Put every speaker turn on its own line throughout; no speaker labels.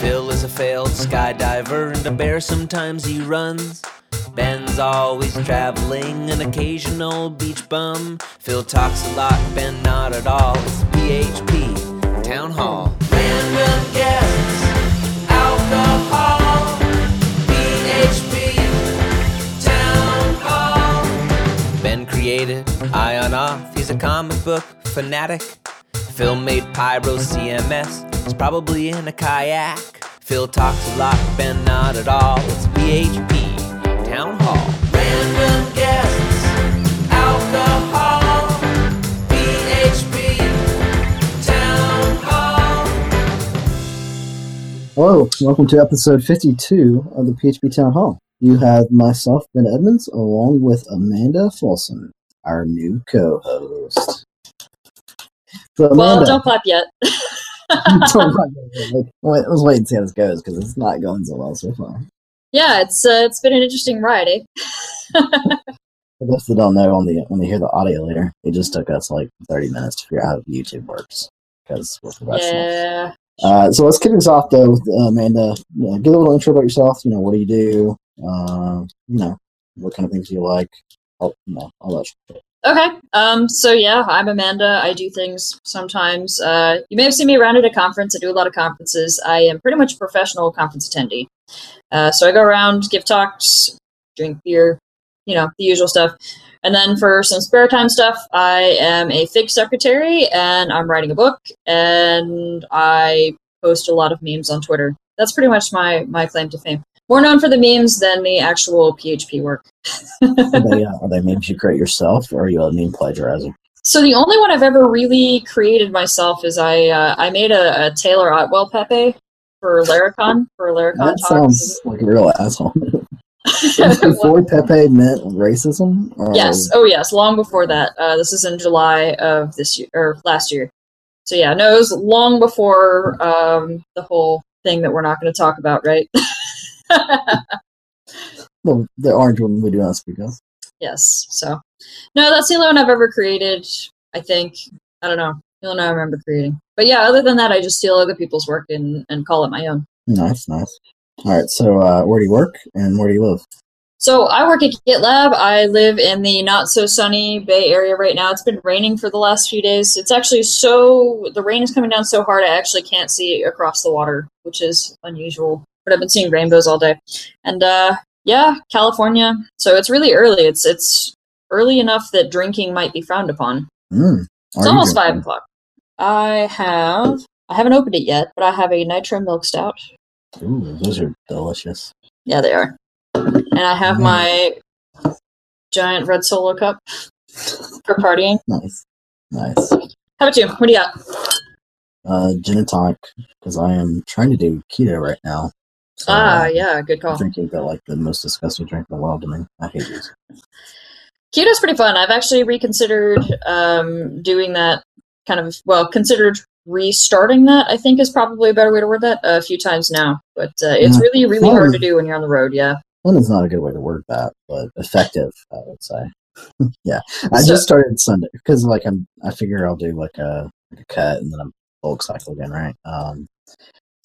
Phil is a failed skydiver, and a bear sometimes he runs. Ben's always traveling, an occasional beach bum. Phil talks a lot, Ben not at all. It's PHP Town Hall. Random guests, alcohol. PHP Town Hall. Ben created Ion Auth, he's a comic book fanatic. Phil made PyroCMS, he's probably in a kayak. Phil talks a lot, Ben not at all. It's PHP Town Hall. Random guests, alcohol. PHP Town Hall.
Hello, welcome to episode 52 of the PHP Town Hall. You have myself, Ben Edmunds, along with Amanda Folsom, our new co-host. So
Well, don't clap yet.
don't clap yet. Wait, let's wait and see how this goes because it's not going so well so far.
yeah, it's uh, it's been an interesting ride, eh?
For those that don't know, on the when they hear the audio later, it just took us like 30 minutes to figure out how YouTube works because we're professionals.
yeah.
Uh, so let's kick this off though with uh, Amanda. You know, give a little intro about yourself. You know, what do you do? Uh, you know, what kind of things do you like? All, you know, all that shit.
Okay. Um. So yeah, I'm Amanda. I do things sometimes. Uh, you may have seen me around at a conference. I do a lot of conferences. I am pretty much a professional conference attendee. Uh, so I go around, give talks, drink beer, you know, the usual stuff. And then for some spare time stuff, I am a fig secretary and I'm writing a book and I post a lot of memes on Twitter. That's pretty much my my claim to fame. More known for the memes than the actual PHP work.
Are they, uh, are they memes you create yourself, or are you a meme plagiarizer?
So the only one I've ever really created myself is I uh, I made a, a Taylor Otwell Pepe for Laracon for Laracon.
That
talks.
sounds like a real asshole. Before Pepe meant racism. Or
yes, oh yes, long before that. Uh, this is in July of this year or last year. So yeah, no, it was long before um, the whole thing that we're not going to talk about, right?
Well, the orange one we do not speak of.
yes. So no, that's the only one I've ever created. I think I don't know. The only one I remember creating. But yeah, other than that, I just steal other people's work and, and call it my own.
Nice, nice. All right, so uh, where do you work and where do you live?
So I work at GitLab. I live in the not so sunny Bay Area right now. It's been raining for the last few days. It's actually so the rain is coming down so hard I actually can't see across the water, which is unusual. But I've been seeing rainbows all day. And uh yeah, California. So it's really early. It's it's early enough that drinking might be frowned upon.
Mm,
It's almost five o'clock. I have I haven't opened it yet, but I have a nitro milk stout.
Ooh, those are delicious.
Yeah, they are. And I have
Mm.
my giant red solo cup for partying.
Nice, nice.
How about you? What do you got?
Uh, gin and tonic because I am trying to do keto right now. So,
ah,
uh,
yeah, good call.
drinking the like the most disgusting drink in the world to me. I hate these.
Keto's pretty fun. I've actually reconsidered um, doing that kind of, well, considered restarting that, I think is probably a better way to word that, a few times now. But uh, it's
Yeah.
really, really
Fun.
hard to do when you're on the road, yeah.
Fun is not a good way to word that, but effective, I would say. yeah, I
So-
just started Sunday because like I'm. I figure I'll do like a, like a cut and then I'm bulk cycle again, right? Um,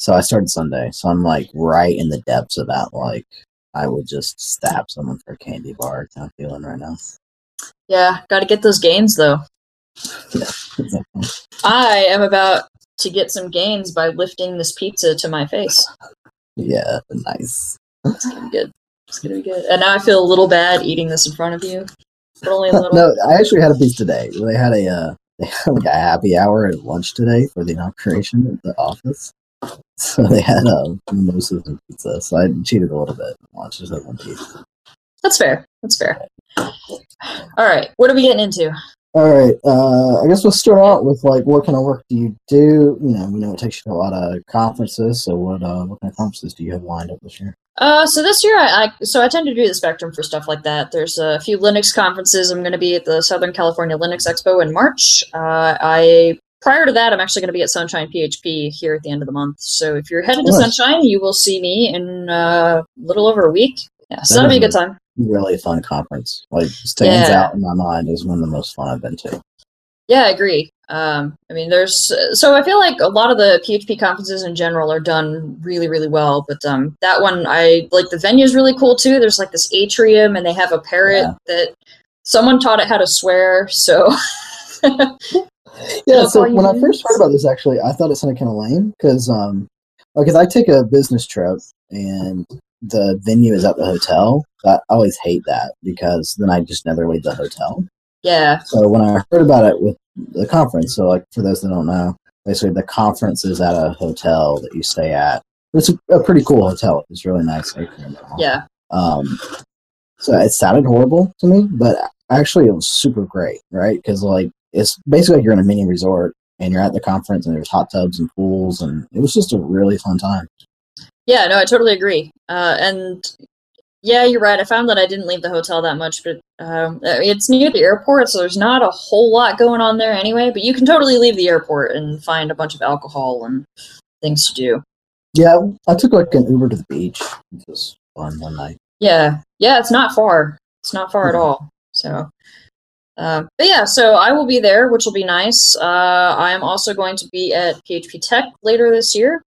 so I started Sunday, so I'm like right in the depths of that. Like I would just stab someone for a candy bar kind of feeling right now.
Yeah, got to get those gains, though.
Exactly.
I am about to get some gains by lifting this pizza to my face.
Yeah, nice.
It's gonna be good. It's gonna be good. And now I feel a little bad eating this in front of you, but only a little.
no, I actually had a piece today. They had a uh, they had like a happy hour at lunch today for the inauguration of the office. So they had uh, mimosas and pizza. So I cheated a little bit. Lunch just had one piece.
That's fair. That's fair. All right, what are we getting into?
All right. Uh, I guess we'll start out with like, what kind of work do you do? You know, we know it takes you to a lot of conferences. So what uh, what kind of conferences do you have lined up this year?
Uh, so this year, I, I so I tend to do the spectrum for stuff like that. There's a few Linux conferences. I'm going to be at the Southern California Linux Expo in March. Uh, I prior to that, I'm actually going to be at Sunshine PHP here at the end of the month. So if you're headed to Sunshine, you will see me in uh, a little over a week. Yeah, so that'll be a good time.
Really fun conference. Like stands
Yeah.
out in my mind as one of the most fun I've been to.
Yeah, I agree. Um, I mean, there's so I feel like a lot of the PHP conferences in general are done really, really well. But um, that one, I like the venue is really cool too. There's like this atrium, and they have a parrot
Yeah.
that someone taught it how to swear. So
Yeah, so when I first heard about this, actually, I thought it sounded kind of lame because, um, because I take a business trip and the venue is at the hotel. I always hate that because then I just never leave the hotel.
yeah,
So when I heard about it with the conference, so like for those that don't know, basically the conference is at a hotel that you stay at. It's a, a pretty cool hotel. It's really nice. atrium and all.
yeah,
Um, so it sounded horrible to me, but actually it was super great, right? Because like it's basically like you're in a mini resort and you're at the conference and there's hot tubs and pools and it was just a really fun time.
yeah. No, I totally agree. Uh, and yeah, you're right. I found that I didn't leave the hotel that much, but um, uh, it's near the airport, so there's not a whole lot going on there anyway. But you can totally leave the airport and find a bunch of alcohol and things to do.
Yeah, I took like an Uber to the beach, which was fun one night.
Yeah, yeah, it's not far. It's not far at
Mhm.
all. So, uh, but yeah, so I will be there, which will be nice. Uh, I am also going to be at PHP Tech later this year.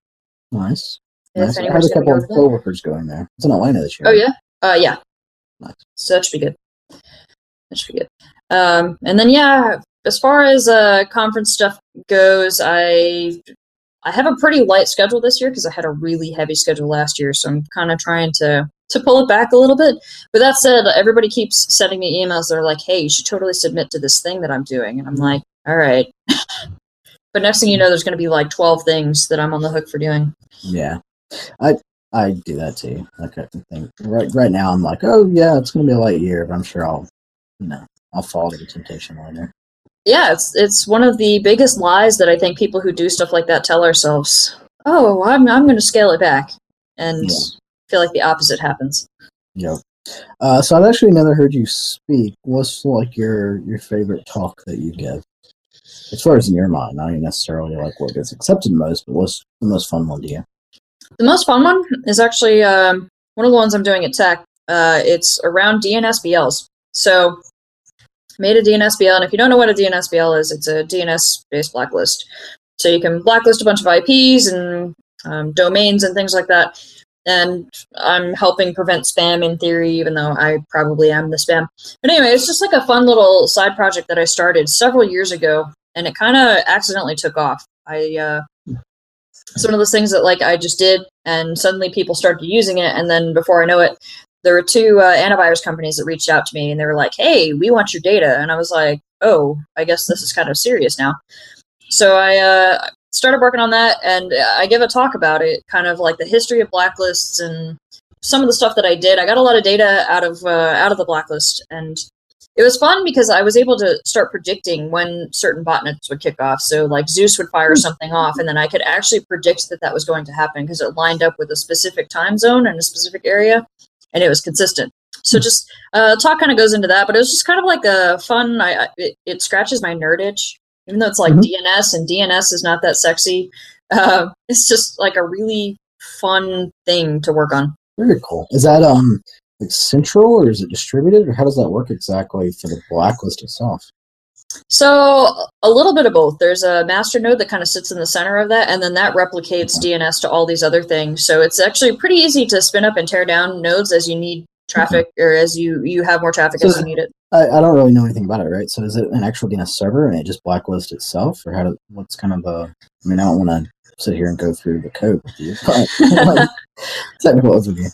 Nice. Nice. I had a couple of coworkers going there. It's in Atlanta this year.
Oh yeah, uh, yeah.
Nice.
So that should be good. That should be good. Um, and then yeah, as far as uh, conference stuff goes, I I have a pretty light schedule this year because I had a really heavy schedule last year, so I'm kind of trying to to pull it back a little bit. But that said, everybody keeps sending me emails. They're like, "Hey, you should totally submit to this thing that I'm doing," and I'm mm-hmm. like, "All right." but next thing you know, there's going to be like 12 things that I'm on the hook for doing.
Yeah, I I do that too. Like I think right right now I'm like, oh yeah, it's gonna be a light year, but I'm sure I'll, you know, I'll fall to the temptation later.
Yeah, it's it's one of the biggest lies that I think people who do stuff like that tell ourselves. Oh, I'm I'm going to scale it back, and
Yeah.
Feel like the opposite happens.
Yeah. Uh, so I've actually never heard you speak. What's like your your favorite talk that you give? As far as in your mind, not necessarily like what gets accepted most, but what's the most fun one to you?
The most fun one is actually um, one of the ones I'm doing at Tech. Uh, it's around DNSBLs. So, made a DNSBL, and if you don't know what a DNSBL is, it's a DNS-based blacklist. So you can blacklist a bunch of IPs and um, domains and things like that. And I'm helping prevent spam in theory, even though I probably am the spam. But anyway, it's just like a fun little side project that I started several years ago, and it kind of accidentally took off. I uh, it's one of those things that like I just did, and suddenly people started using it, and then before I know it, there were two uh, antivirus companies that reached out to me, and they were like, "Hey, we want your data," and I was like, "Oh, I guess this is kind of serious now." So I uh, started working on that, and I give a talk about it, kind of like the history of blacklists and some of the stuff that I did. I got a lot of data out of uh, out of the blacklist, and it was fun because I was able to start predicting when certain botnets would kick off. So, like Zeus would fire something off, and then I could actually predict that that was going to happen because it lined up with a specific time zone and a specific area, and it was consistent. So, just uh, talk kind of goes into that, but it was just kind of like a fun. I, I it, it scratches my nerd itch, even though it's like
Mhm.
DNS and DNS is not that sexy. Uh, it's just like a really fun thing to work on.
Very cool. Is that um like central or is it distributed or how does that work exactly for the blacklist itself?
So a little bit of both. There's a master node that kind of sits in the center of that, and then that replicates DNS to all these other things. So it's actually pretty easy to spin up and tear down nodes as you need traffic or as you you have more traffic as you need it.
I, I don't really know anything about it, right? So is it an actual DNS server and it just blacklists itself or how do, what's kind of the I mean I don't want to sit here and go through the code with you, but like, technical overview.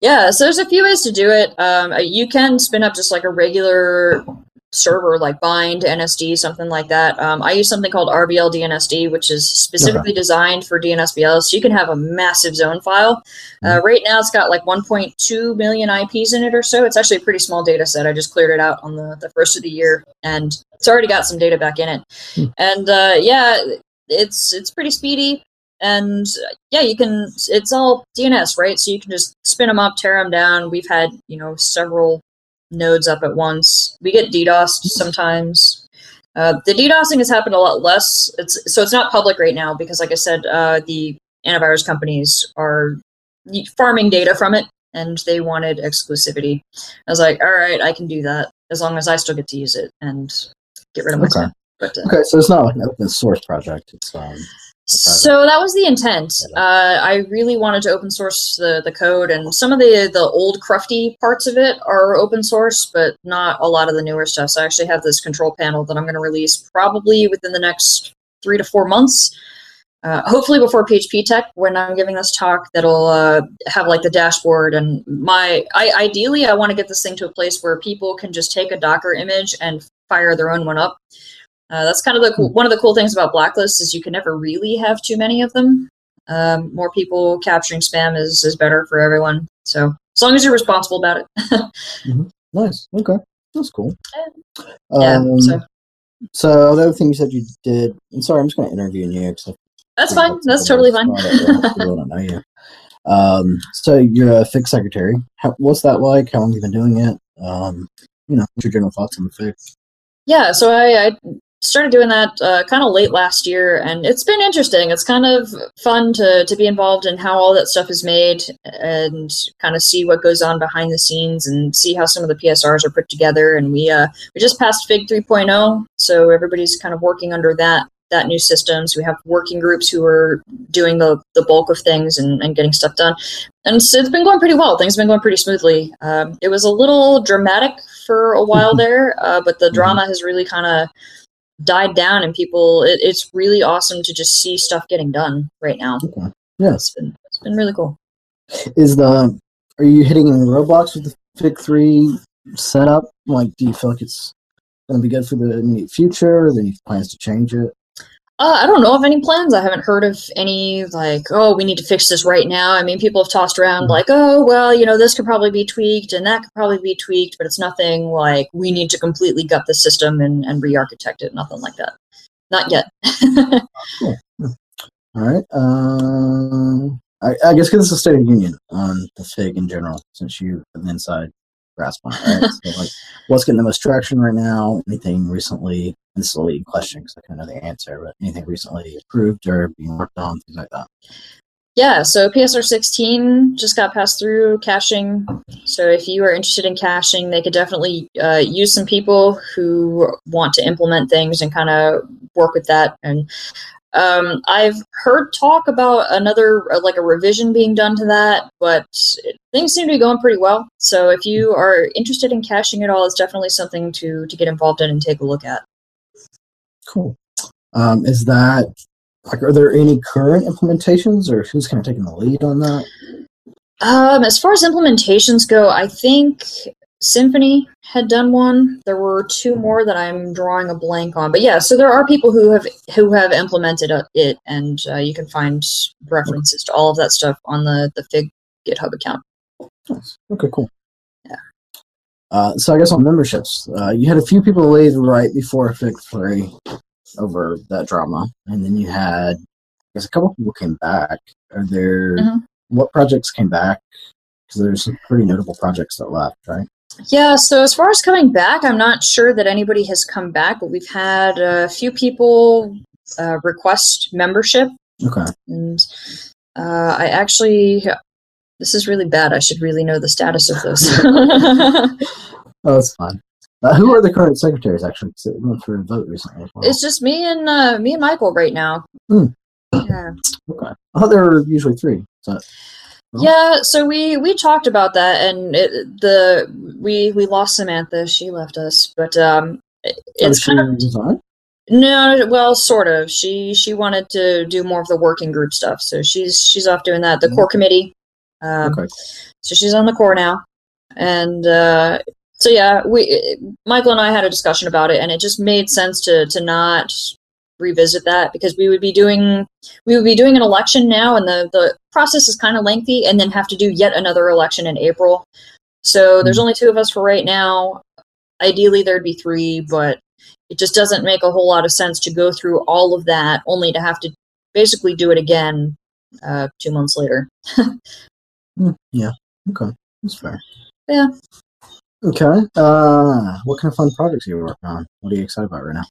Yeah, so there's a few ways to do it. Um, uh, you can spin up just like a regular server, like Bind, NSD, something like that. Um, I use something called RBL DNSD, which is specifically designed for DNSBL, so you can have a massive zone file. Uh, right now, it's got like 1.2 million IPs in it or so. It's actually a pretty small data set. I just cleared it out on the, the first of the year, and it's already got some data back in it.
Hmm.
And uh, yeah, it's it's pretty speedy and yeah you can it's all dns right so you can just spin them up tear them down we've had you know several nodes up at once we get ddosed sometimes uh, the ddosing has happened a lot less it's so it's not public right now because like i said uh, the antivirus companies are farming data from it and they wanted exclusivity i was like all right i can do that as long as i still get to use it and get rid of my
Okay.
But uh,
Okay, so it's not like an open source project. It's um.
So that was the intent. Uh, I really wanted to open source the, the code, and some of the the old crufty parts of it are open source, but not a lot of the newer stuff. So I actually have this control panel that I'm going to release probably within the next three to four months. Uh, hopefully before PHP Tech, when I'm giving this talk, that'll uh, have like the dashboard and my. I ideally I want to get this thing to a place where people can just take a Docker image and fire their own one up. Uh, that's kind of the cool, one of the cool things about Blacklist is you can never really have too many of them. Um, more people capturing spam is is better for everyone. So as long as you're responsible about it.
Nice. Okay, that's cool.
yeah.
Um,
so
so the other thing you said you did. I'm sorry, I'm just going to interview you because
that's fine. That's totally fine.
Know you. Um, so you're a Fig secretary. How, what's that like? How long have you been doing it? Um, you know, what's your general thoughts on the Fig?
Yeah, so I, I started doing that uh, kind of late last year, and it's been interesting. It's kind of fun to to be involved in how all that stuff is made, and kind of see what goes on behind the scenes, and see how some of the PSRs are put together. And we uh, we just passed Fig 3.0, so everybody's kind of working under that that new system. So we have working groups who are doing the the bulk of things and, and getting stuff done. And so it's been going pretty well. Things have been going pretty smoothly. Um, it was a little dramatic for a while there, uh, but the drama has really kind of died down, and people. It, it's really awesome to just see stuff getting done right now.
Okay. Yeah.
It's been it's been really cool.
Is the are you hitting any roadblocks with the Fig three setup? Like, do you feel like it's going to be good for the immediate future? Or any plans to change it?
Uh, I don't know of any plans. I haven't heard of any like, oh, we need to fix this right now. I mean, people have tossed around like, oh, well, you know, this could probably be tweaked and that could probably be tweaked, but it's nothing like we need to completely gut the system and, and re-architect it. Nothing like that. Not yet.
All right. Um, I, I guess give us a state of union on the Fig in general, since you have an inside grasp on. Right? so, like, what's getting the most traction right now? Anything recently? This is a leading question because I kind of know the answer, but anything recently approved or being worked on, things like that.
Yeah, so PSR 16 just got passed through caching. So if you are interested in caching, they could definitely uh, use some people who want to implement things and kind of work with that. And um, I've heard talk about another, uh, like a revision being done to that, but things seem to be going pretty well. So if you are interested in caching at all, it's definitely something to to get involved in and take a look at.
Cool. Um, is that like are there any current implementations or who's kind of taking the lead on that?
Um, as far as implementations go, I think Symfony had done one. There were two more that I'm drawing a blank on, but yeah. So there are people who have who have implemented it, and uh, you can find references to all of that stuff on the the Fig GitHub account.
Nice. Okay, cool.
Yeah.
Uh, so I guess on memberships, uh, you had a few people leave right before Fig Three over that drama, and then you had, I guess, a couple people came back. Are there
Mhm.
what projects came back? Because there's some pretty notable projects that left, right?
Yeah, so as far as coming back, I'm not sure that anybody has come back, but we've had a few people uh, request membership,
Okay.
and uh, I actually. This is really bad. I should really know the status of those.
Oh, that's fine. Uh, who are the current secretaries Actually, it went for a vote recently. Well.
it's just me and uh, me and Michael right now.
Hmm.
Yeah.
okay. I there were usually three. So
Yeah, so we we talked about that, and it, the we we lost Samantha. She left us, but um, it-
Oh,
it's kind of
resigned?
no, well, sort of. She she wanted to do more of the working group stuff, so she's she's off doing that. The core committee. Um,
Okay.
so she's on the core now, and uh, so yeah, we Michael and I had a discussion about it, and it just made sense to to not revisit that because we would be doing we would be doing an election now, and the the process is kind of lengthy, and then have to do yet another election in April. So there's
Mhm.
only two of us for right now. Ideally, there'd be three, but it just doesn't make a whole lot of sense to go through all of that only to have to basically do it again uh, two months later.
Hmm, yeah. Okay. That's fair.
Yeah.
Okay. Uh, what kind of fun projects are you working on? What are you excited about right now?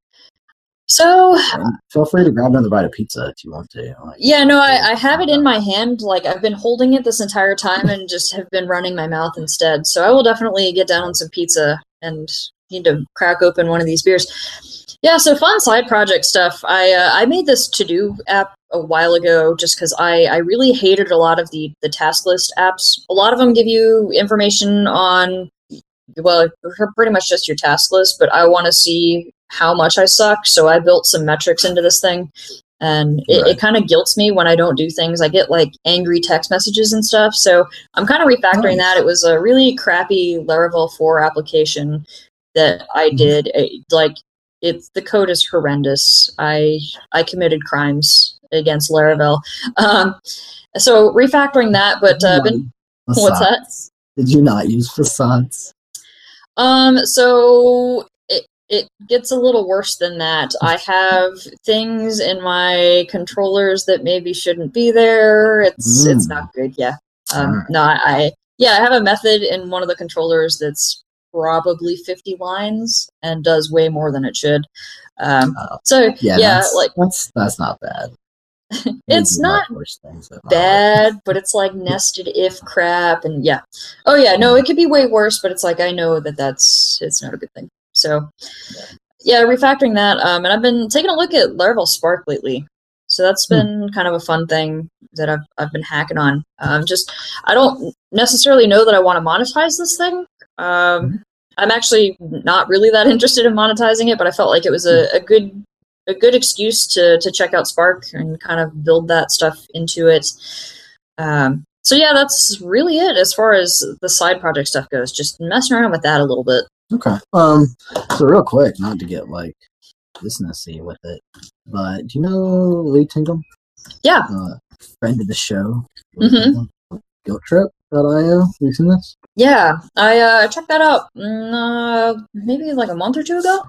So
And feel free to grab another bite of pizza if you want to. Like,
Yeah, no, I, I have it in my hand. Like I've been holding it this entire time and just have been running my mouth instead. So I will definitely get down on some pizza and need to crack open one of these beers. Yeah, so fun side project stuff. I uh, I made this to do app a while ago just because I, I really hated a lot of the the task list apps. A lot of them give you information on well pretty much just your task list, but I want to see how much I suck, so I built some metrics into this thing. And it,
Right.
it kind of guilts me when I don't do things. I get like angry text messages and stuff. So I'm kind of refactoring
Nice.
that. It was a really crappy Laravel 4 application that I
Mhm.
did. It- like it's the code is horrendous. I I committed crimes against Laravel. Um, so refactoring that, but uh, been what's that?
Did you not use facades?
Um, so it gets a little worse than that. I have things in my controllers that maybe shouldn't be there. It's it's
Mm.
not good. Yeah. Um,
Alright.
no, I, yeah, I have a method in one of the controllers that's probably 50 lines and does way more than it should. Um,
Oh,
so
Yeah,
yeah,
that's,
like
that's that's not bad.
it's not
much worse things that might-
bad, but it's like nested if crap, and yeah. Oh yeah, no, it could be way worse, but it's like I know that that's it's not a good thing. So yeah, refactoring that, um, and I've been taking a look at Laravel Spark lately. So that's been kind of a fun thing that I've I've been hacking on. Um, just I don't necessarily know that I want to monetize this thing. Um, I'm actually not really that interested in monetizing it, but I felt like it was a, a good a good excuse to to check out Spark and kind of build that stuff into it. Um, so yeah, that's really it as far as the side project stuff goes. Just messing around with that a little bit.
Okay. Um. So real quick, not to get like businessy with it, but do you know Lee Tingle?
Yeah.
Uh, friend of the show. Lee
Mhm.
Tinkham? Guilttrip.io. You seen this?
Yeah, I uh, checked that out mm, uh, maybe like a month or two ago.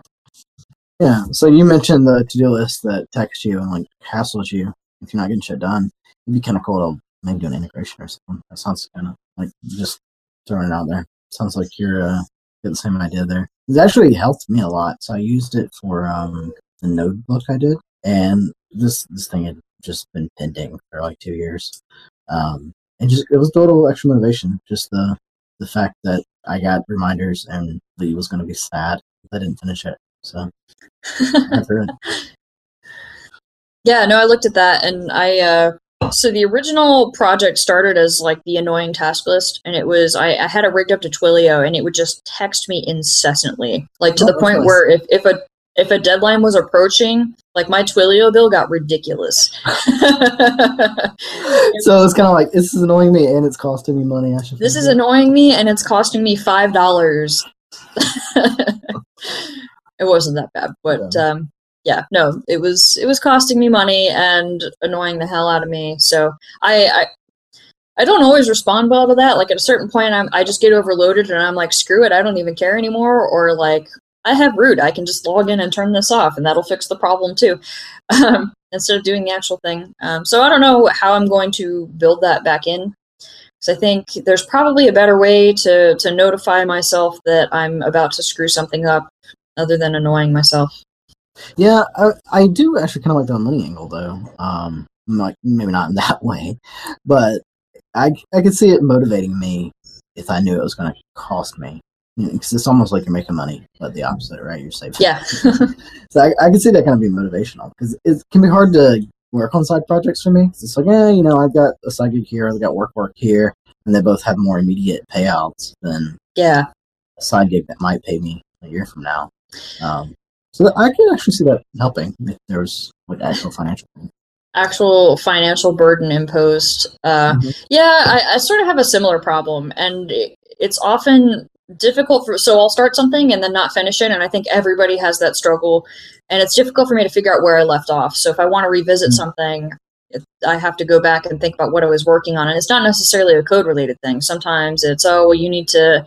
Yeah. So you mentioned the to-do list that texts you and like hassles you if you're not getting shit done. It'd be kind of cool to maybe do an integration or something. That sounds kind of like just throwing it out there. Sounds like you're uh, got the same idea there. It actually helped me a lot. So I used it for um, the notebook I did, and this this thing had just been pending for like two years. Um, and just it was total extra motivation. Just the the fact that I got reminders and Lee was going to be sad if I didn't finish it. So I got through it.
Yeah, no, I looked at that and I uh so the original project started as like the annoying task list and it was I, I had it rigged up to Twilio and it would just text me incessantly. Like to
Oh,
the point
nice.
where if, if a if a deadline was approaching, like my Twilio bill got ridiculous.
So it's kind of like this is annoying me and it's costing me money. I should.
this is
it.
annoying me and it's costing me five dollars. it wasn't that bad, but
Yeah.
um yeah, no, it was it was costing me money and annoying the hell out of me. So I I, I don't always respond well to that. Like at a certain point, I'm I just get overloaded and I'm like, screw it, I don't even care anymore. Or like I have root, I can just log in and turn this off, and that'll fix the problem too. Um, instead of doing the actual thing. Um, so I don't know how I'm going to build that back in. Because I think there's probably a better way to to notify myself that I'm about to screw something up, other than annoying myself.
Yeah, I, I do actually kind of like the money angle though. Um, like maybe not in that way, but I I could see it motivating me if I knew it was going to cost me. Because it's almost like you're making money, but the opposite, right? You're saving.
Yeah.
So I, I can see that kind of being motivational because it can be hard to work on side projects for me. it's like, yeah, you know, I've got a side gig here, I've got work work here, and they both have more immediate payouts than
yeah.
a side gig that might pay me a year from now. Um, so I can actually see that helping if there was like actual financial.
actual financial burden imposed. Uh,
Mhm.
Yeah, I, I sort of have a similar problem, and it, it's often difficult for. So I'll start something and then not finish it, and I think everybody has that struggle, and it's difficult for me to figure out where I left off. So if I want to revisit
Mm.
something. it- I have to go back and think about what I was working on, and it's not necessarily a code related thing. Sometimes it's oh well, you need to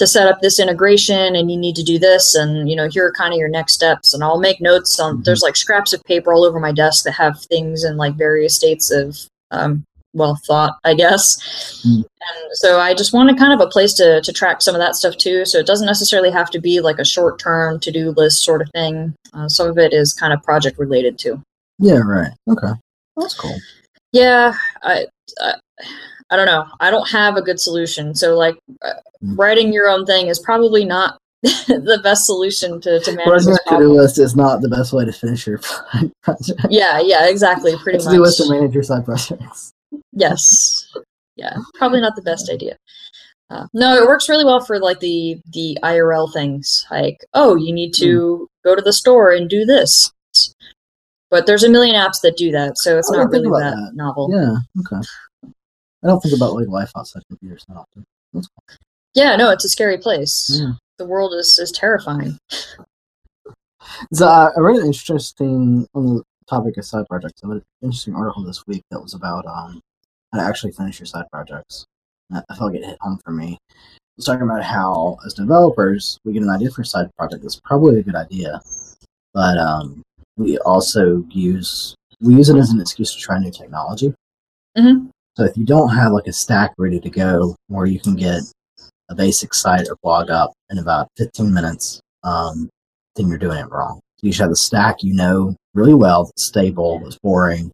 to set up this integration and you need to do this and you know here are kind of your next steps and i'll make notes on
Mhm.
there's like scraps of paper all over my desk that have things in like various states of um, well thought i guess
Mm.
and so i just wanted kind of a place to, to track some of that stuff too so it doesn't necessarily have to be like a short term to-do list sort of thing uh, some of it is kind of project related too
Yeah, right. Okay, that's cool.
yeah I, I i don't know i don't have a good solution so like uh,
Mm.
writing your own thing is probably not the best solution to, to manage this
a to-do list is not the best way to finish your project.
Yeah, yeah, exactly. Pretty
To-do
much.
list to manage your side projects.
Yes. Yeah, probably not the best idea. Uh, no, it works really well for like the the IRL things. Like, oh, you need to go to the store and do this. But there's a million apps that do that, so it's not really that,
that.
novel.
Yeah, okay. I don't think about like life outside computers that often.
Yeah, no, it's a scary place.
Yeah.
The world is is terrifying.
So uh, I read an interesting on the topic of side projects. I read an interesting article this week that was about um how to actually finish your side projects. I felt like it hit home for me. It was talking about how as developers we get an idea for a side project that's probably a good idea, but um we also use we use it as an excuse to try new technology.
Mhm.
So if you don't have like a stack ready to go where you can get a basic site or blog up in about 15 minutes, um, then you're doing it wrong. You should have a stack you know really well, that's stable, that's boring,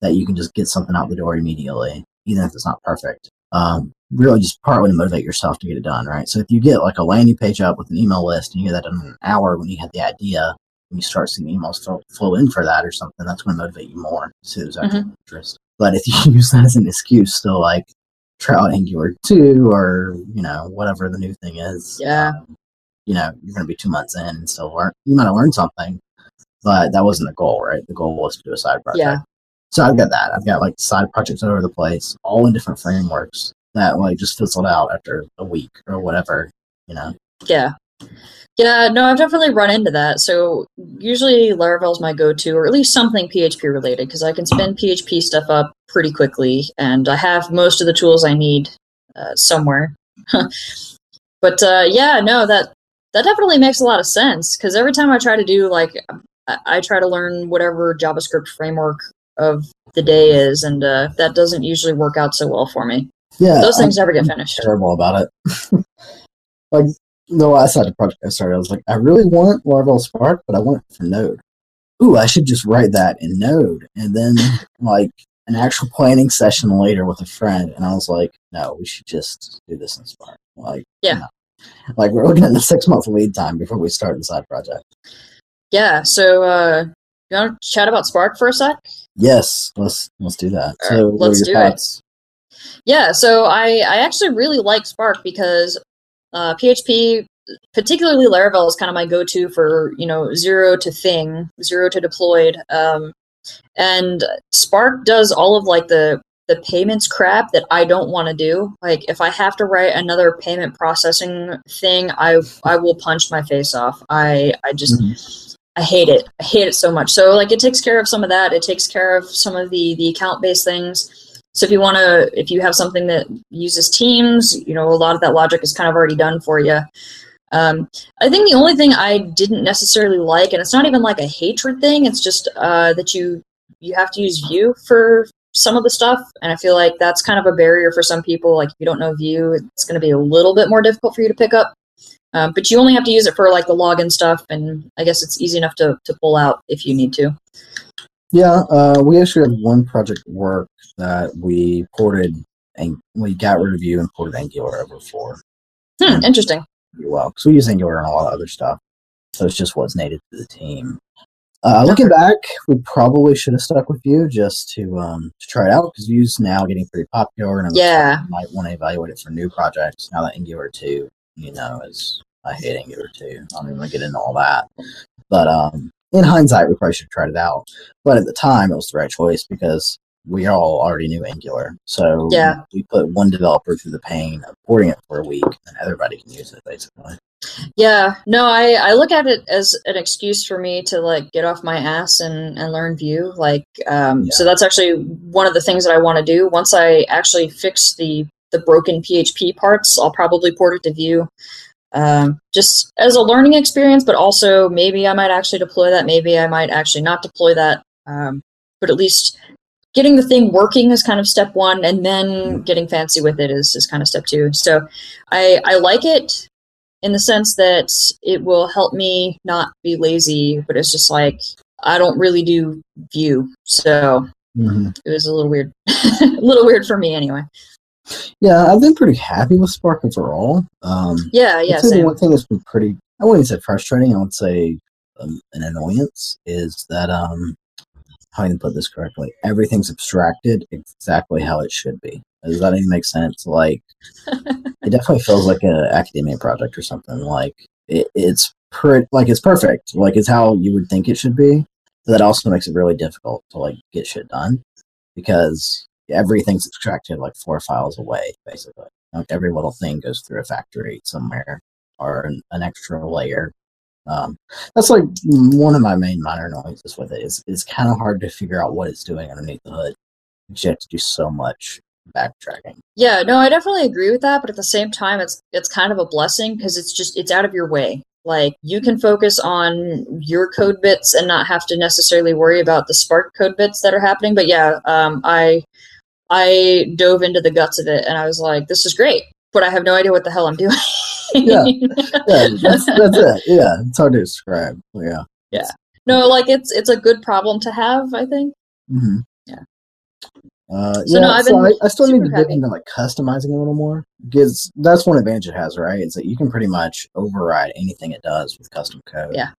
that you can just get something out the door immediately, even if it's not perfect. Um, really just partly to motivate yourself to get it done, right? So if you get like a landing page up with an email list and you get that in an hour when you had the idea, and you start seeing emails flow, flow in for that or something, that's going to motivate you more to see there's actual interest. But if you use that as an excuse to like try out Angular 2 or, you know, whatever the new thing is,
Yeah.
um, you know, you're going to be two months in and still learn. You might have learned something, but that wasn't the goal, right? The goal was to do a side project.
Yeah.
So I've got that. I've got like side projects all over the place, all in different frameworks that like just fizzled out after a week or whatever, you know.
Yeah. Yeah, no, I've definitely run into that. So usually Laravel's my go-to, or at least something PHP related, because I can spin PHP stuff up pretty quickly, and I have most of the tools I need uh, somewhere. but uh, yeah, no, that that definitely makes a lot of sense. Because every time I try to do like, I, I try to learn whatever JavaScript framework of the day is, and uh, that doesn't usually work out so well for me.
Yeah.
Those
I'm
things never get finished.
terrible about it. like the last side project I started, I was like, I really want Laravel Spark, but I want it for Node. Ooh, I should just write that in Node. And then like an actual planning session later with a friend, and I was like, no, we should just do this in Spark. Like,
Yeah.
no. Like we're looking at the six month lead time before we start the side project.
Yeah, so uh, you want to chat about Spark for a sec?
Yes, let's let's do that.
All
So,
right, let's do it. Yeah, so I, I actually really like Spark because uh, PHP, particularly Laravel, is kind of my go-to for you know zero to thing, zero to deployed, um, and Spark does all of like the the payments crap that I don't want to do. Like if I have to write another payment processing thing, I I will punch my face off. I I just
Mhm.
I hate it. I hate it so much. So like it takes care of some of that. It takes care of some of the the account based things. So if you want to, if you have something that uses Teams, you know a lot of that logic is kind of already done for you. Um, I think the only thing I didn't necessarily like, and it's not even like a hatred thing, it's just uh, that you you have to use Vue for some of the stuff, and I feel like that's kind of a barrier for some people. Like if you don't know Vue, it's going to be a little bit more difficult for you to pick up. Um, but you only have to use it for like the login stuff, and I guess it's easy enough to, to pull out if you need to.
Yeah, uh, we actually had one project work that we ported and we got rid of Vue and ported Angular over for.
Hmm, interesting.
well because we use Angular and a lot of other stuff. So it's just what's native to the team. Uh, looking back, we probably should have stuck with Vue just to um, to try it out because Vue's now getting pretty popular, and
Yeah.
might want to evaluate it for new projects. Now that Angular two, you know, is I hate Angular two. I don't even want to get into all that, but um, in hindsight, we probably should have tried it out. But at the time, it was the right choice because we all already knew Angular. So
Yeah.
we put one developer through the pain of porting it for a week, and everybody can use it basically.
Yeah, no, I, I look at it as an excuse for me to like get off my ass and, and learn Vue. Like, um,
Yeah.
so that's actually one of the things that I want to do. Once I actually fix the the broken PHP parts, I'll probably port it to Vue, um, just as a learning experience. But also, maybe I might actually deploy that. Maybe I might actually not deploy that. Um, but at least getting the thing working is kind of step one, and then getting fancy with it is is kind of step two. So, I I like it in the sense that it will help me not be lazy, but it's just like I don't really do Vue, so
Mm-hmm.
it was a little weird, a little weird for me anyway.
Yeah, I've been pretty happy with Spark overall. Um,
Yeah, yeah,
the one thing that's been pretty, I wouldn't say frustrating, I would say um, an annoyance is that, um, how do I put this correctly? Everything's abstracted exactly how it should be. Does that even make sense? Like, it definitely feels like an academia project or something. Like, it, it's per- like it's perfect. Like, it's how you would think it should be. But that also makes it really difficult to like get shit done because everything's extracted like four files away, basically. Like every little thing goes through a factory somewhere or an, an extra layer. Um, that's like one of my main minor annoyances with it. Is it's kind of hard to figure out what it's doing underneath the hood. You have to do so much backtracking.
Yeah, no, I definitely agree with that, but at the same time it's it's kind of a blessing because it's just it's out of your way. Like you can focus on your code bits and not have to necessarily worry about the Spark code bits that are happening. But yeah, um, I I dove into the guts of it and I was like, this is great, but I have no idea what the hell I'm doing.
Yeah. Yeah, that's that's it. Yeah, it's hard to describe. Yeah. Yeah.
No, like it's it's a good problem to have, I think.
hmm
Yeah.
Uh,
So,
yeah,
no, I've
so
been
I, I still need to
happy.
into like customizing a little more because that's one advantage it has, right? Is that you can pretty much override anything it does with custom code.
Yeah.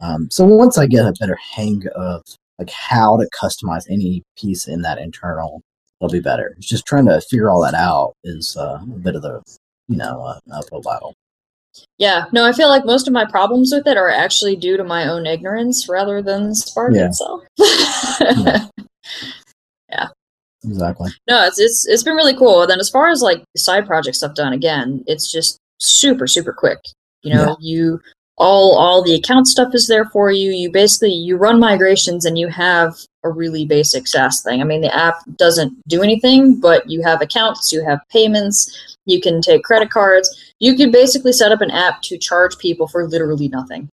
Um, so once I get a better hang of like how to customize any piece in that internal, it'll be better. It's just trying to figure all that out is uh, a bit of the know uh, uphill battle.
Yeah, no, I feel like most of my problems with it are actually due to my own ignorance rather than Spark
Yeah.
itself.
Yeah. Exactly.
no, it's it's it's been really cool. And then as far as like side project stuff done, again, it's just super super quick. You know, you all all the account stuff is there for you. You basically you run migrations and you have a really basic SaaS thing. I mean, the app doesn't do anything, but you have accounts, you have payments, you can take credit cards. You could basically set up an app to charge people for literally nothing.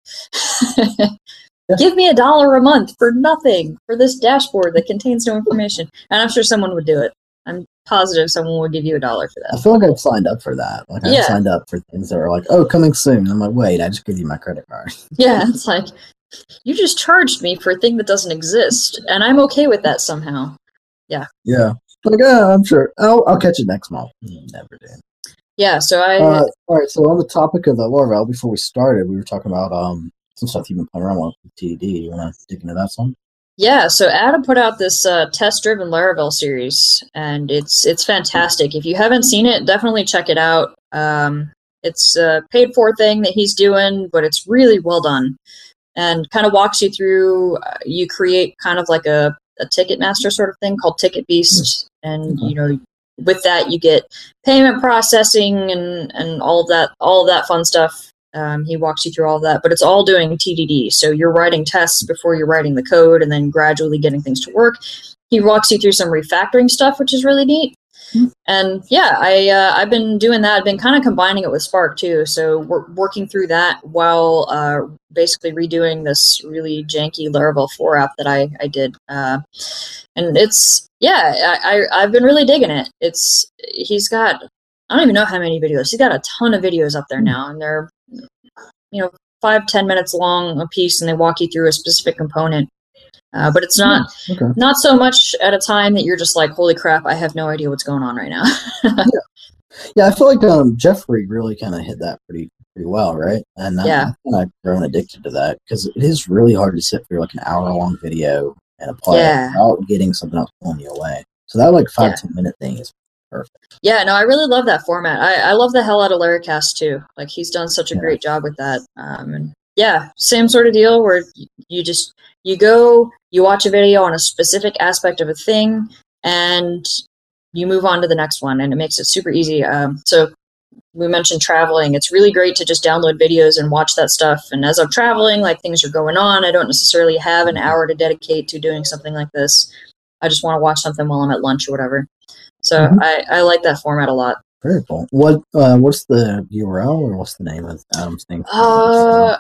Give me a dollar a month for nothing for this dashboard that contains no information. And I'm sure someone would do it. I'm positive someone would give you a dollar for that.
I feel like I've signed up for that. Like I've
Yeah.
signed up for things that are like, oh, coming soon. I'm like, wait, I just give you my credit card.
Yeah, it's like you just charged me for a thing that doesn't exist, and I'm okay with that somehow.
Yeah. Yeah. Like, uh, I'm sure. I'll, I'll catch it next month. Mm, Never do.
Yeah, so I
Uh, all right. So on the topic of the Laravel, before we started, we were talking about um some stuff you've been playing around with TDD. You want to dig into that some?
Yeah, so Adam put out this uh, test-driven Laravel series, and it's it's fantastic. If you haven't seen it, definitely check it out. Um, it's a paid-for thing that he's doing, but it's really well done, and kind of walks you through. Uh, you create kind of like a a ticket master sort of thing called Ticket Beast, and you know with that you get payment processing and and all of that all of that fun stuff. Um, he walks you through all of that, but it's all doing TDD. So you're writing tests before you're writing the code, and then gradually getting things to work. He walks you through some refactoring stuff, which is really neat.
Hmm.
And yeah, I uh, I've been doing that. I've been kind of combining it with Spark too. So we're working through that while uh, basically redoing this really janky Laravel 4 app that I I did. Uh, and it's yeah, I, I I've been really digging it. It's he's got I don't even know how many videos. He's got a ton of videos up there
Hmm.
now, and they're you know five ten minutes long a piece, and they walk you through a specific component. Uh, but it's not
Okay.
not so much at a time that you're just like, holy crap, I have no idea what's going on right now.
Yeah, I feel like um Jeffrey really kind of hit that pretty pretty well, right? And
Yeah.
i've grown addicted to that because it is really hard to sit through like an hour long video and apply
Yeah.
it without getting something else pulling you away. So that like five
Yeah.
ten minute thing is perfect.
yeah, no, I really love that format. I, I love the hell out of Laracast too. Like he's done such a
Yeah.
great job with that. Um, and yeah, same sort of deal where you just you go, you watch a video on a specific aspect of a thing, and you move on to the next one, and it makes it super easy. Um, so we mentioned traveling. It's really great to just download videos and watch that stuff. And as I'm traveling, like things are going on, I don't necessarily have an hour to dedicate to doing something like this. I just want to watch something while I'm at lunch or whatever. So
Mhm.
I, I like that format a lot.
Very cool. What uh what's the URL or what's the name of Adam's thing?
Uh,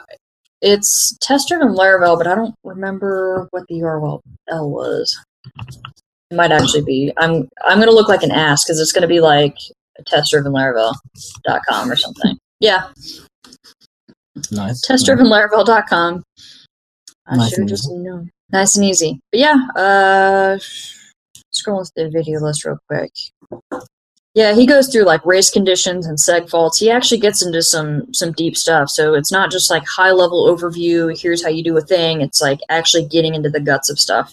it's test driven Laravel, but I don't remember what the URL was. It might actually be. I'm I'm gonna look like an ass because it's gonna be like testdrivenlaravel.com or something. Yeah,
nice.
testdrivenlaravel.com. I
Nice
should
and
just know. Nice and easy. But yeah, uh, scrolling through the video list real quick. Yeah, he goes through like race conditions and seg faults. He actually gets into some some deep stuff. So it's not just like high level overview. Here's how you do a thing. It's like actually getting into the guts of stuff.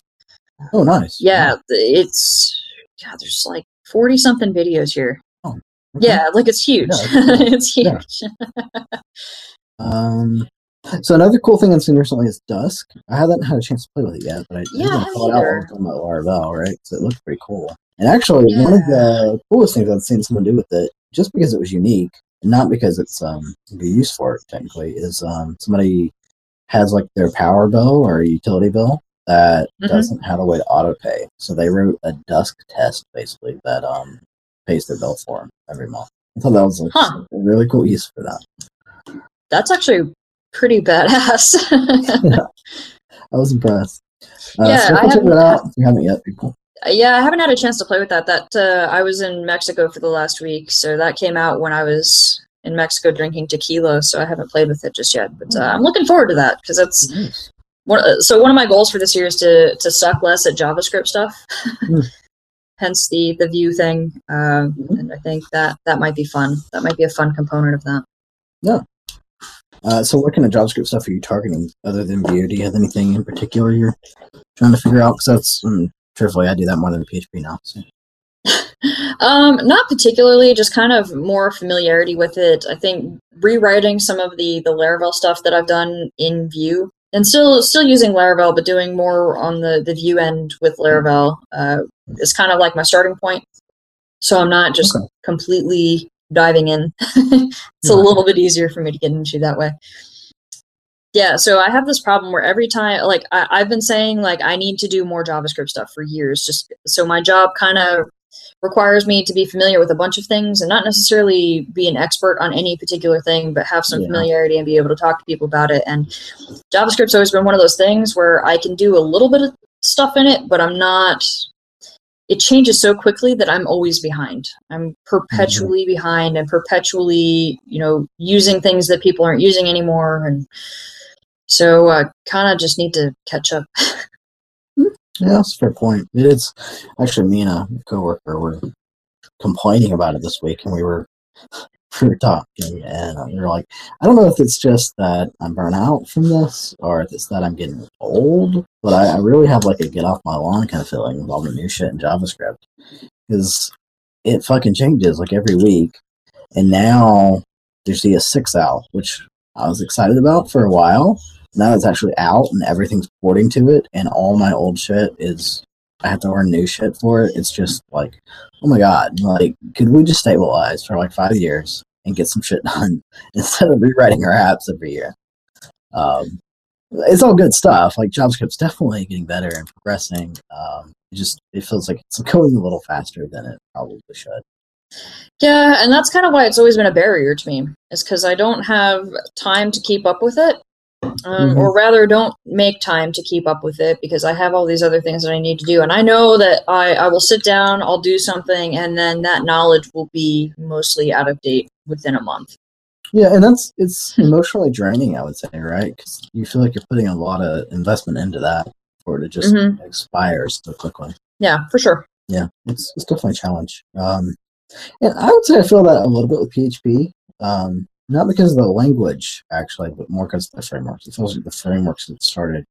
Oh, nice.
Yeah, it's God. There's like forty something videos here.
Okay.
Yeah, like it's huge.
Yeah,
it's
Yeah.
huge.
Um. So another cool thing I've seen recently is Dusk. I haven't had a chance to play with it yet, but I
Yeah, I
did
haven't
call it out
either.
when we were talking about Laravel, right? So it looked pretty cool. And actually, one of the coolest things I've seen someone do with it, just because it was unique, not because it's um good use for it technically, is um somebody has like their power bill or utility bill that
Mhm.
doesn't have a way to auto pay. So they wrote a Dusk test basically that um pays their bill for them every month. I thought that was like,
Huh.
a really cool use for that.
That's actually pretty badass.
I was impressed. Uh,
Yeah,
so
I haven't-
out, if you haven't yet, cool.
yeah, I haven't had a chance to play with that. That uh, I was in Mexico for the last week, so that came out when I was in Mexico drinking tequila. So I haven't played with it just yet, but uh, I'm looking forward to that because that's
Nice.
one. uh, So one of my goals for this year is to to suck less at JavaScript stuff.
Hmm.
Hence the the Vue thing, um, and I think that that might be fun. That might be a fun component of that.
Uh, so what kind of JavaScript stuff are you targeting other than Vue? Do you have anything in particular you're trying to figure out? Because that's, um, truthfully, I do that more than PHP now. So.
Um, not particularly, just kind of more familiarity with it. I think rewriting some of the the Laravel stuff that I've done in Vue, and still still using Laravel, but doing more on the the Vue end with Laravel uh, is kind of like my starting point. So I'm not just
Okay.
completely diving in. it's a
hmm.
little bit easier for me to get into that way. Yeah, so I have this problem where every time, like I, I've been saying, like I need to do more JavaScript stuff for years. Just so my job kind of requires me to be familiar with a bunch of things and not necessarily be an expert on any particular thing, but have some
Yeah.
familiarity and be able to talk to people about it. And JavaScript's always been one of those things where I can do a little bit of stuff in it, but I'm not. It changes so quickly that I'm always behind. I'm perpetually behind and perpetually, you know, using things that people aren't using anymore. And so, uh, kind of just need to catch up.
Yeah, that's a fair point. It is actually me and a coworker were complaining about it this week, and we were we were talking, and you're like, I don't know if it's just that I'm burnt out from this, or if it's that I'm getting old, but I, I really have like a get off my lawn kind of feeling with all the new shit in JavaScript because it fucking changes like every week, and now there's the ES6 out, which I was excited about for a while, now it's actually out and everything's porting to it and all my old shit is I have to learn new shit for it. It's just like, oh my god, like could we just stabilize for like five years and get some shit done instead of rewriting our apps every year? Um, it's all good stuff. Like JavaScript's definitely getting better and progressing. Um, it just it feels like it's going a little faster than it probably should.
Yeah, and that's kind of why it's always been a barrier to me, is because I don't have time to keep up with it. Um,
Mhm.
Or rather, don't make time to keep up with it because I have all these other things that I need to do. And I know that I, I will sit down, I'll do something, and then that knowledge will be mostly out of date within a month.
Yeah, and that's it's emotionally draining, I would say, right? Because you feel like you're putting a lot of investment into that for it to just
Mhm.
expire so quickly.
Yeah, for sure.
Yeah, it's it's definitely a challenge. Um, and I would say I feel that a little bit with PHP. Um, not because of the language actually, but more because of the frameworks. It feels like the frameworks have started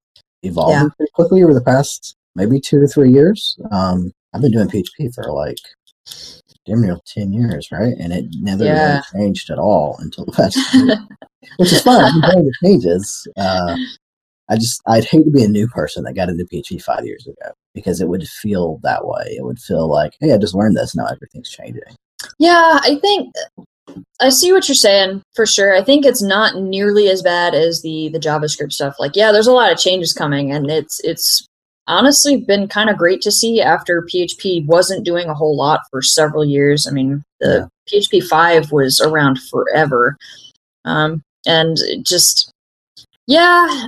evolving
Yeah.
pretty quickly over the past maybe two to three years. Um, I've been doing PHP for like damn near ten years, right? And it never
Yeah.
really changed at all until the past, year, which is fine. I'm changes. Uh, I just I'd hate to be a new person that got into PHP five years ago because it would feel that way. It would feel like, hey, I just learned this. Now everything's changing.
Yeah, I think I see what you're saying for sure. I think it's not nearly as bad as the the JavaScript stuff. Like, yeah, there's a lot of changes coming, and it's it's honestly been kind of great to see after PHP wasn't doing a whole lot for several years. I mean, the PHP five was around forever, um, and it just yeah,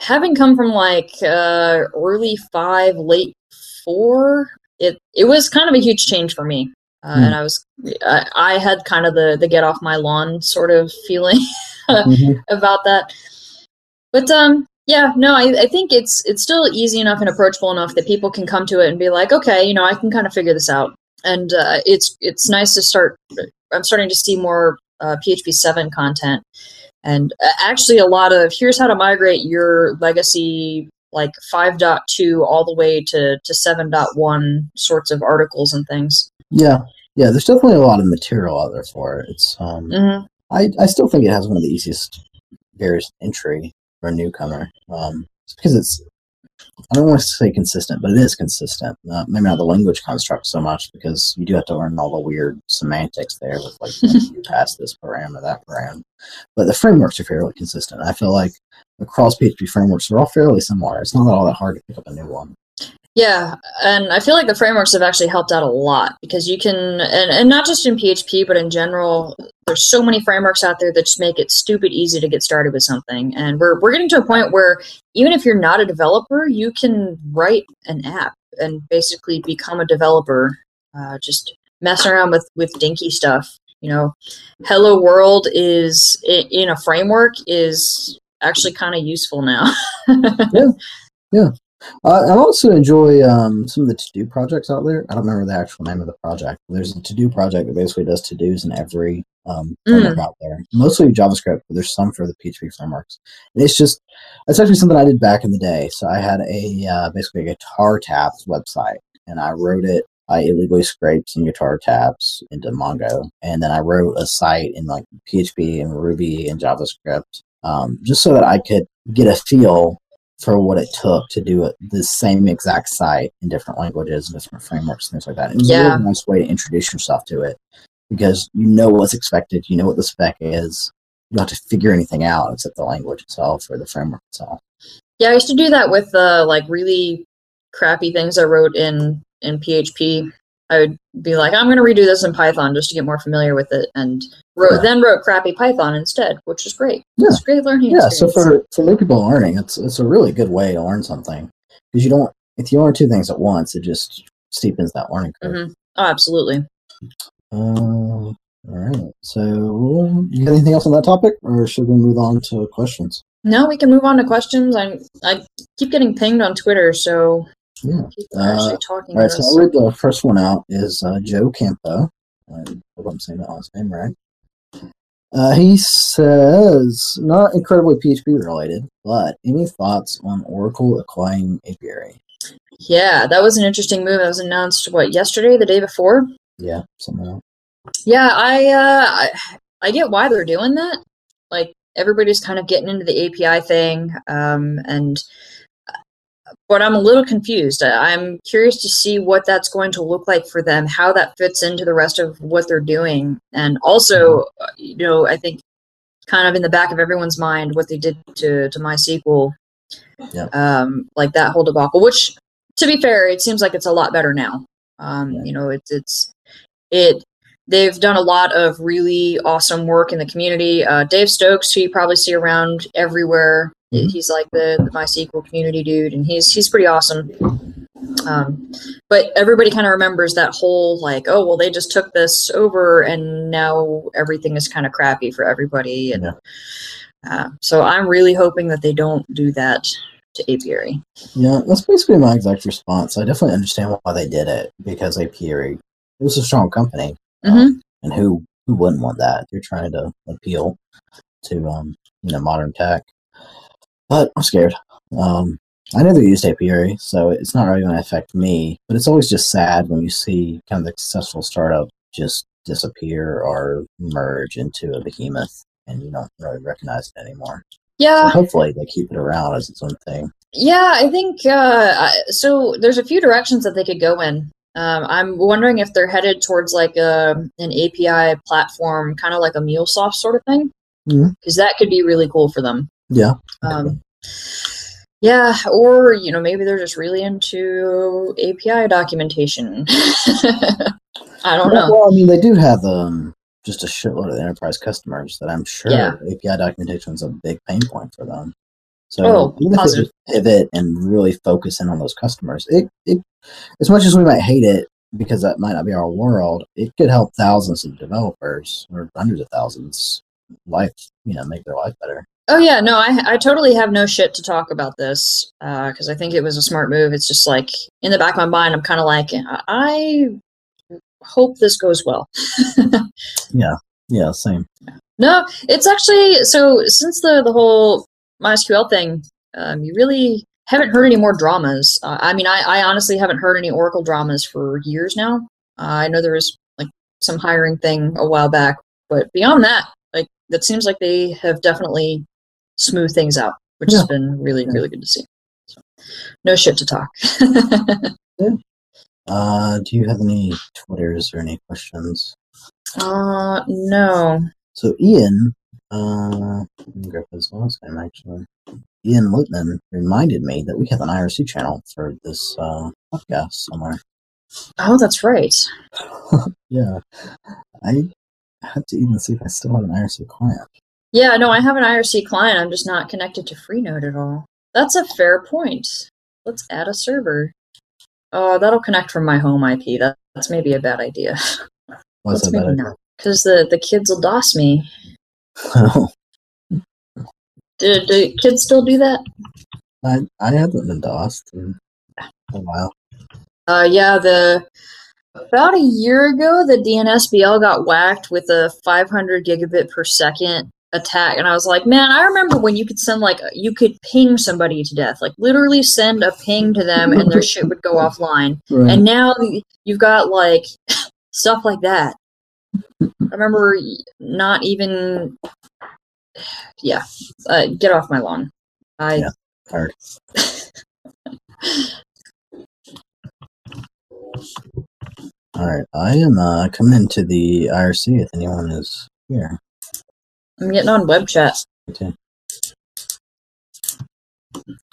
having come from like uh, early five, late four, it it was kind of a huge change for me. Uh,
Hmm.
And I was, I, I had kind of the the get off my lawn sort of feeling
Mhm.
about that. But um, yeah, no, I, I think it's it's still easy enough and approachable enough that people can come to it and be like, okay, you know, I can kind of figure this out. and uh, it's it's nice to start. I'm starting to see more uh, PHP seven content, and uh, actually a lot of here's how to migrate your legacy like 5.2 all the way to to 7.1 sorts of articles and things.
Yeah, yeah. There's definitely a lot of material out there for it. It's um,
hmm
I I still think it has one of the easiest barriers to entry for a newcomer. Um, just because it's I don't want to say consistent, but it is consistent. Uh, maybe not the language construct so much because you do have to learn all the weird semantics there with like you pass this param or that param. But the frameworks are fairly consistent. I feel like across PHP frameworks are all fairly similar. It's not all that hard to pick up a new one.
Yeah, and I feel like the frameworks have actually helped out a lot because you can, and, and not just in PHP, but in general, there's so many frameworks out there that just make it stupid easy to get started with something. And we're, we're getting to a point where even if you're not a developer, you can write an app and basically become a developer, uh, just messing around with, with dinky stuff. You know, Hello World is in a framework is actually kind of useful now.
Uh, I also enjoy um, some of the to do projects out there. I don't remember the actual name of the project. There's a to do project that basically does to dos in every um, framework out there, mostly JavaScript, but there's some for the PHP frameworks. And it's just, it's actually something I did back in the day. So I had a uh, basically a guitar tabs website, and I wrote it. I illegally scraped some guitar tabs into Mongo, and then I wrote a site in like PHP and Ruby and JavaScript, um, just so that I could get a feel for what it took to do it the same exact site in different languages and different frameworks and things like that. It was a really nice way to introduce yourself to it because you know what's expected, you know what the spec is. You don't have to figure anything out except the language itself or the framework itself.
Yeah, I used to do that with uh, like really crappy things I wrote in in PHP. I would be like, I'm going to redo this in Python just to get more familiar with it, and wrote
Yeah.
then wrote crappy Python instead, which is great.
Yeah.
It's great learning.
Yeah, so for, for new people learning, it's it's a really good way to learn something because you don't if you learn two things at once, it just steepens that learning curve.
Mhm. oh, absolutely.
Uh, all right. So, you got anything else on that topic, or should we move on to questions?
No, we can move on to questions. I I keep getting pinged on Twitter, so
Yeah.
people are
Uh,
actually talking
All right. So. I'll read the first one out. Is uh, Joe Campo? I hope I'm saying that last name right. Uh, he says, not incredibly PHP related, but any thoughts on Oracle acquiring Apiary?
Yeah, that was an interesting move. That was announced what yesterday, the day before.
Yeah, something else.
Yeah, I uh I, I get why they're doing that. Like everybody's kind of getting into the API thing um and but I'm a little confused. I'm curious to see what that's going to look like for them, how that fits into the rest of what they're doing. And also, uh, you know, I think kind of in the back of everyone's mind what they did to to MySQL.
Yeah.
Um like that whole debacle, which to be fair, it seems like it's a lot better now. Um,
Yeah.
you know, it's it's it they've done a lot of really awesome work in the community. Uh, Dave Stokes, who you probably see around everywhere. He's like the, the MySQL community dude, and he's he's pretty awesome. Um, but everybody kind of remembers that whole like, oh well, they just took this over, and now everything is kind of crappy for everybody. And
Yeah.
uh, so I'm really hoping that they don't do that to Apiary.
Yeah, that's basically my exact response. I definitely understand why they did it because Apiary it was a strong company,
Mhm.
and who who wouldn't want that? You're trying to appeal to um you know modern tech, but I'm scared. Um, I never used Apiary, so it's not really going to affect me. But it's always just sad when you see kind of the successful startup just disappear or merge into a behemoth, and you don't really recognize it anymore. So
Yeah,
hopefully they keep it around as its own thing.
Yeah, I think uh, so. There's a few directions that they could go in. Um, I'm wondering if they're headed towards like a an API platform, kind of like a MuleSoft sort of thing, because that could be really cool for them.
Yeah.
Um, yeah, or you know maybe they're just really into API documentation. I don't
Well,
know.
well, I mean, they do have um, just a shitload of enterprise customers that I'm sure
Yeah.
API documentation is a big pain point for them. So
Oh,
even if
positive.
they pivot and really focus in on those customers, it, it as much as we might hate it because that might not be our world, it could help thousands of developers or hundreds of thousands life, you know, make their life better.
Oh yeah, no, I I totally have no shit to talk about this because I think it was a smart move. It's just like in the back of my mind, I'm kind of like I hope this goes well.
Yeah, yeah, same.
No, it's actually so since the the whole MySQL thing, um, you really haven't heard any more dramas. Uh, I mean, I, I honestly haven't heard any Oracle dramas for years now. Uh, I know there was like some hiring thing a while back, but beyond that, it seems like they have definitely smoothed things out, which has been really really good to see. So, no shit to talk.
Uh, do you have any Twitters or any questions?
uh, no.
So Ian, uh, grab his last name actually. Ian Littman reminded me that we have an IRC channel for this uh, podcast somewhere.
Oh, that's right.
Yeah, I have to even see if I still have an IRC client.
Yeah, no, I have an IRC client. I'm just not connected to Freenode at all. That's a fair point. Let's add a server. Oh, that'll connect from my home IP. That, that's maybe a bad idea. Let's
that
maybe not. Because the, the kids will DOS me. Do, do kids still do that?
I I haven't been DOSed in a while.
Uh, yeah, the about a year ago, the DNSBL got whacked with a 500 gigabit per second attack, and I was like, man, I remember when you could send like you could ping somebody to death, like literally send a ping to them, and their shit would go offline.
Right.
And now you've got like stuff like that. I remember not even. Yeah, uh, get off my lawn. I
Yeah. Hard. All right, I am uh, coming into the IRC if anyone is here.
I'm getting on web chat.
Okay.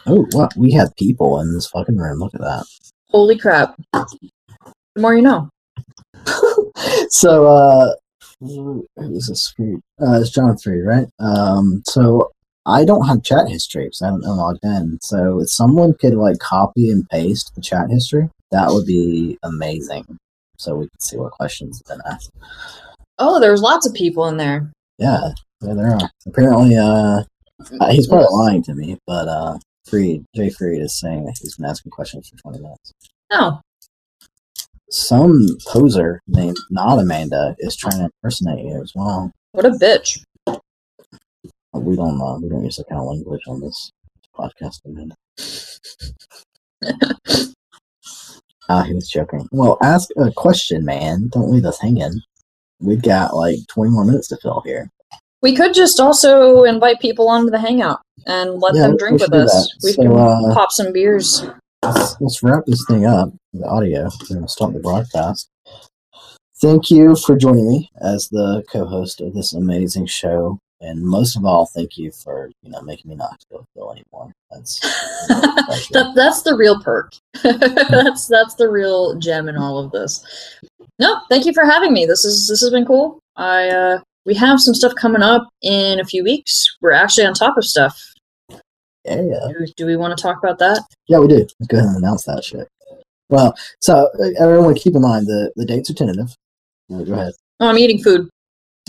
Oh, wow, we have people in this fucking room. Look at that.
Holy crap! The more you know.
so uh who is this? Uh it's John 3, right? Um so I don't have chat history because I haven't logged in. So if someone could like copy and paste the chat history, that would be amazing. So we could see what questions have been asked.
Oh, there's lots of people in there.
Yeah, yeah there are. Apparently uh he's probably lying to me, but uh Freed, Jay Freed is saying that he's been asking questions for twenty minutes.
Oh,
Some poser named not Amanda is trying to impersonate you as well.
what a bitch!
We don't uh, we don't use that kind of language on this podcast, Amanda. Ah, he was joking. Well, ask a question, man. Don't leave us hanging. We've got like twenty more minutes to fill here.
We could just also invite people onto the hangout and let
Yeah,
them drink with us. We
So,
can
uh,
pop some beers.
Let's, let's wrap this thing up. The audio. We're gonna start the broadcast. Thank you for joining me as the co-host of this amazing show, and most of all, thank you for you know making me not feel ill go to Phil anymore. That's
that, that's the real perk. that's that's the real gem in all of this. No, thank you for having me. This is this has been cool. I uh, we have some stuff coming up in a few weeks. We're actually on top of stuff.
yeah, yeah.
Do, do we want to talk about that?
Yeah, we do. Let's go ahead and announce that shit. Well, so everyone keep in mind the, the dates are tentative. Go ahead.
Oh, I'm eating food.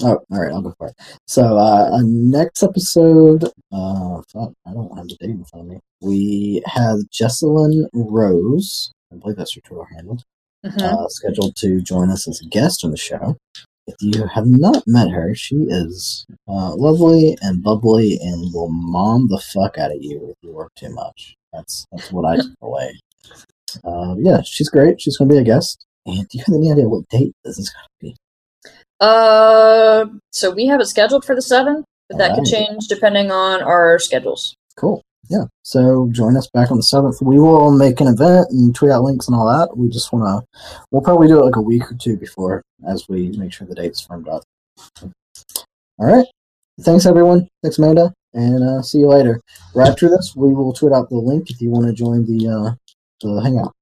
Oh, all right, I'll go for it. So, uh, uh, next episode, uh, I don't have the date in front of me. We have Jesselyn Rose, I believe that's her Twitter handle,
Mhm.
uh, scheduled to join us as a guest on the show. If you have not met her, she is uh, lovely and bubbly and will mom the fuck out of you if you work too much. That's that's what I took away. Uh, yeah, she's great. She's going to be a guest. And do you have any idea what date this is going to be?
Uh, so we have it scheduled for the seventh, but that could change depending on our schedules.
Cool. Yeah. So join us back on the seventh. We will make an event and tweet out links and all that. We just want to. We'll probably do it like a week or two before, as we make sure the date's firmed up. All right. Thanks everyone. Thanks Amanda, and uh, see you later. Right after this, we will tweet out the link if you want to join the uh, the hangout.